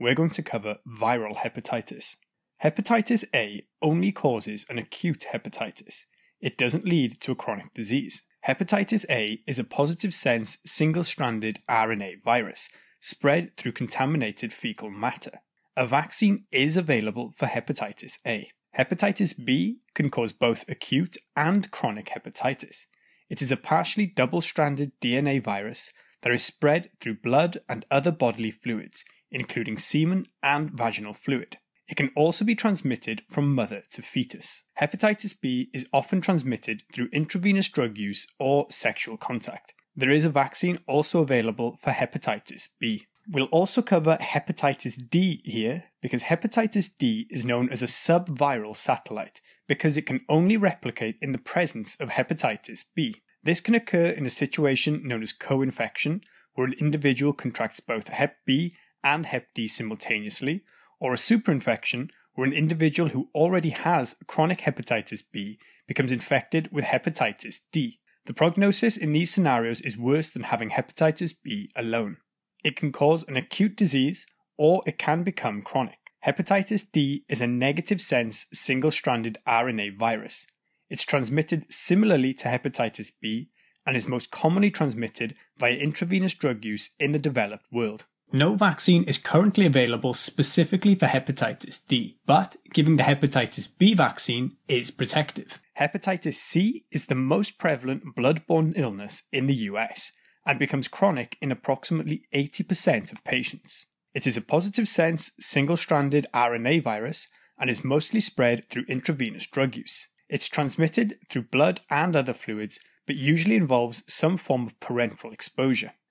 we're going to cover viral hepatitis. Hepatitis A only causes an acute hepatitis. It doesn't lead to a chronic disease. Hepatitis A is a positive sense single stranded RNA virus spread through contaminated fecal matter. A vaccine is available for hepatitis A. Hepatitis B can cause both acute and chronic hepatitis. It is a partially double stranded DNA virus that is spread through blood and other bodily fluids, including semen and vaginal fluid. It can also be transmitted from mother to fetus. Hepatitis B is often transmitted through intravenous drug use or sexual contact. There is a vaccine also available for hepatitis B. We'll also cover hepatitis D here because hepatitis D is known as a subviral satellite because it can only replicate in the presence of hepatitis B. This can occur in a situation known as co infection, where an individual contracts both Hep B and Hep D simultaneously, or a superinfection, where an individual who already has chronic hepatitis B becomes infected with hepatitis D. The prognosis in these scenarios is worse than having hepatitis B alone. It can cause an acute disease, or it can become chronic. Hepatitis D is a negative sense single stranded RNA virus. It's transmitted similarly to hepatitis B and is most commonly transmitted via intravenous drug use in the developed world. No vaccine is currently available specifically for hepatitis D, but giving the hepatitis B vaccine is protective. Hepatitis C is the most prevalent blood-borne illness in the US and becomes chronic in approximately 80% of patients. It is a positive sense single stranded RNA virus and is mostly spread through intravenous drug use. It's transmitted through blood and other fluids, but usually involves some form of parenteral exposure.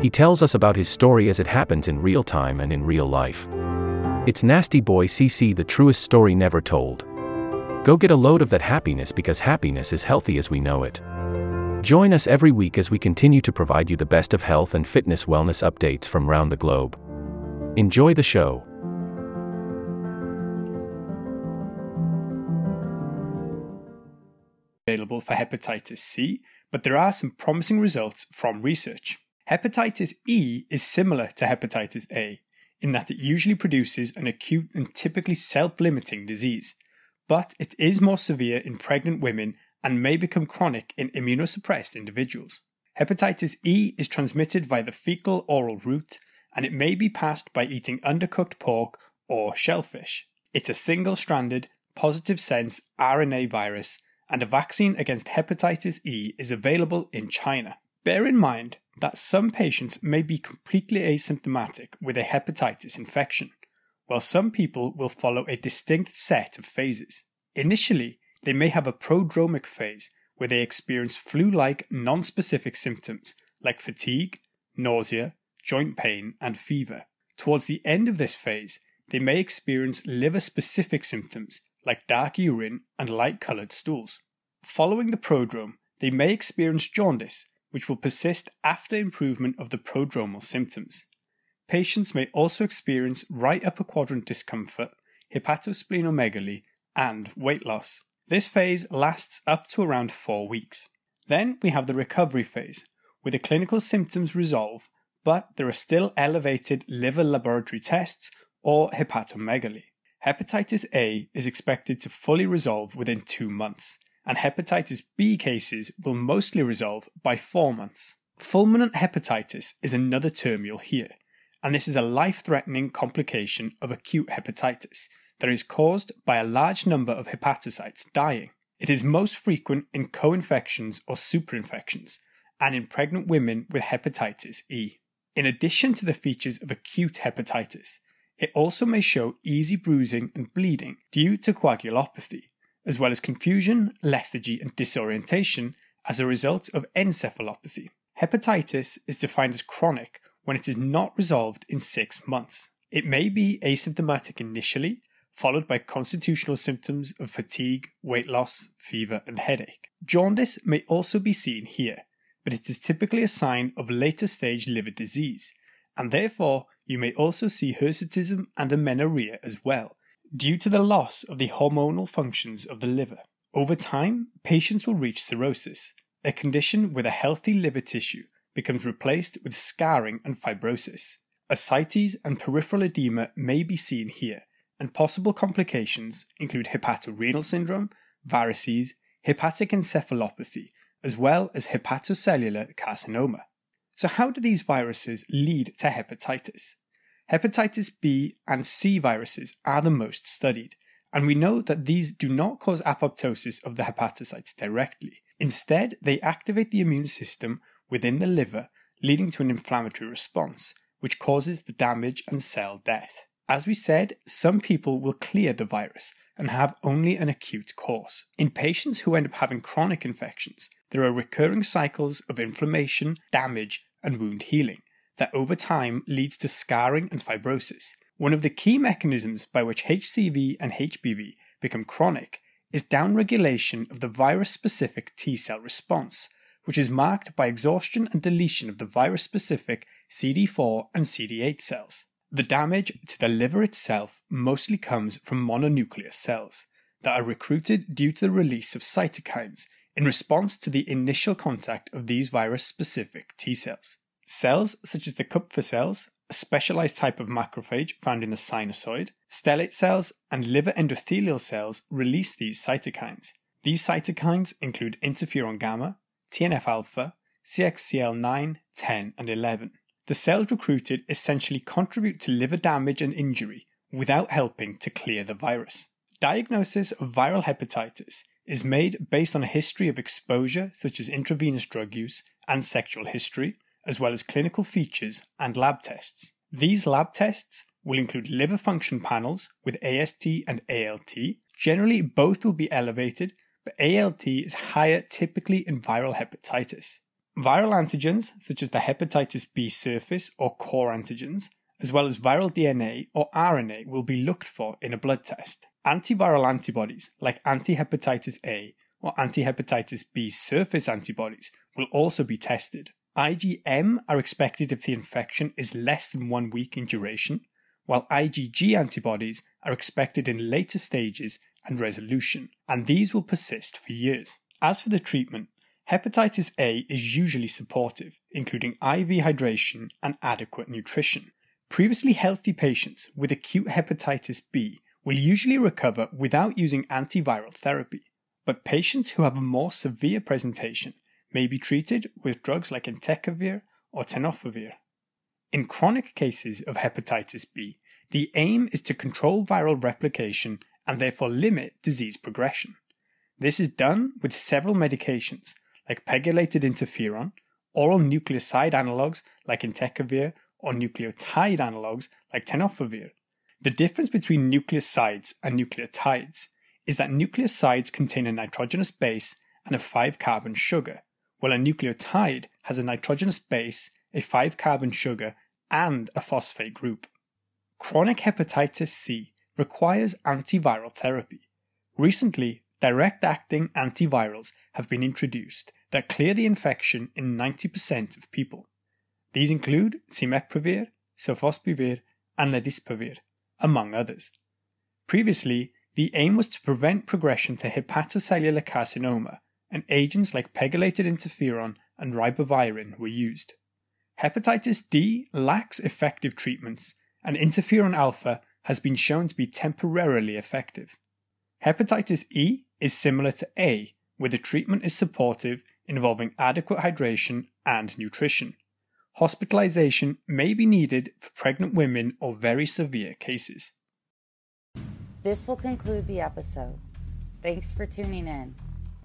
He tells us about his story as it happens in real time and in real life. It's Nasty Boy CC, the truest story never told. Go get a load of that happiness because happiness is healthy as we know it. Join us every week as we continue to provide you the best of health and fitness wellness updates from around the globe. Enjoy the show. Available for hepatitis C, but there are some promising results from research. Hepatitis E is similar to hepatitis A in that it usually produces an acute and typically self limiting disease, but it is more severe in pregnant women and may become chronic in immunosuppressed individuals. Hepatitis E is transmitted via the fecal oral route and it may be passed by eating undercooked pork or shellfish. It's a single stranded, positive sense RNA virus, and a vaccine against hepatitis E is available in China. Bear in mind that some patients may be completely asymptomatic with a hepatitis infection, while some people will follow a distinct set of phases. Initially, they may have a prodromic phase where they experience flu like non specific symptoms like fatigue, nausea, joint pain, and fever. Towards the end of this phase, they may experience liver specific symptoms like dark urine and light coloured stools. Following the prodrome, they may experience jaundice, which will persist after improvement of the prodromal symptoms. Patients may also experience right upper quadrant discomfort, hepatosplenomegaly, and weight loss. This phase lasts up to around four weeks. Then we have the recovery phase, where the clinical symptoms resolve, but there are still elevated liver laboratory tests or hepatomegaly. Hepatitis A is expected to fully resolve within two months, and hepatitis B cases will mostly resolve by four months. Fulminant hepatitis is another term you'll hear, and this is a life threatening complication of acute hepatitis that is caused by a large number of hepatocytes dying. It is most frequent in co infections or superinfections, and in pregnant women with hepatitis E. In addition to the features of acute hepatitis, it also may show easy bruising and bleeding due to coagulopathy, as well as confusion, lethargy, and disorientation as a result of encephalopathy. Hepatitis is defined as chronic when it is not resolved in six months. It may be asymptomatic initially, followed by constitutional symptoms of fatigue, weight loss, fever, and headache. Jaundice may also be seen here, but it is typically a sign of later stage liver disease, and therefore you may also see hirsutism and amenorrhea as well, due to the loss of the hormonal functions of the liver. Over time, patients will reach cirrhosis, a condition where the healthy liver tissue becomes replaced with scarring and fibrosis. Ascites and peripheral edema may be seen here, and possible complications include hepatorenal syndrome, varices, hepatic encephalopathy, as well as hepatocellular carcinoma. So, how do these viruses lead to hepatitis? Hepatitis B and C viruses are the most studied, and we know that these do not cause apoptosis of the hepatocytes directly. Instead, they activate the immune system within the liver, leading to an inflammatory response, which causes the damage and cell death. As we said, some people will clear the virus and have only an acute course. In patients who end up having chronic infections, there are recurring cycles of inflammation, damage, and wound healing that over time leads to scarring and fibrosis. One of the key mechanisms by which HCV and HBV become chronic is downregulation of the virus specific T cell response, which is marked by exhaustion and deletion of the virus specific CD4 and CD8 cells. The damage to the liver itself mostly comes from mononuclear cells that are recruited due to the release of cytokines in response to the initial contact of these virus specific T cells. Cells such as the Kupffer cells, a specialized type of macrophage found in the sinusoid, stellate cells, and liver endothelial cells release these cytokines. These cytokines include interferon gamma, TNF alpha, CXCL9, 10, and 11. The cells recruited essentially contribute to liver damage and injury without helping to clear the virus. Diagnosis of viral hepatitis is made based on a history of exposure, such as intravenous drug use and sexual history, as well as clinical features and lab tests. These lab tests will include liver function panels with AST and ALT. Generally, both will be elevated, but ALT is higher typically in viral hepatitis. Viral antigens, such as the hepatitis B surface or core antigens, as well as viral DNA or RNA, will be looked for in a blood test. Antiviral antibodies, like anti hepatitis A or anti hepatitis B surface antibodies, will also be tested. IgM are expected if the infection is less than one week in duration, while IgG antibodies are expected in later stages and resolution, and these will persist for years. As for the treatment, hepatitis A is usually supportive, including IV hydration and adequate nutrition. Previously healthy patients with acute hepatitis B will usually recover without using antiviral therapy, but patients who have a more severe presentation may be treated with drugs like entecavir or tenofovir. In chronic cases of hepatitis B, the aim is to control viral replication and therefore limit disease progression. This is done with several medications like pegylated interferon, oral nucleoside analogues like entecavir, or nucleotide analogues like tenofovir. The difference between nucleosides and nucleotides is that nucleosides contain a nitrogenous base and a 5 carbon sugar, while a nucleotide has a nitrogenous base, a 5 carbon sugar, and a phosphate group. Chronic hepatitis C requires antiviral therapy. Recently, direct acting antivirals have been introduced that clear the infection in 90% of people. These include simeprevir, sofosbuvir, and ledipasvir, among others. Previously, the aim was to prevent progression to hepatocellular carcinoma, and agents like pegylated interferon and ribavirin were used. Hepatitis D lacks effective treatments, and interferon alpha has been shown to be temporarily effective. Hepatitis E is similar to A, where the treatment is supportive, involving adequate hydration and nutrition. Hospitalization may be needed for pregnant women or very severe cases. This will conclude the episode. Thanks for tuning in.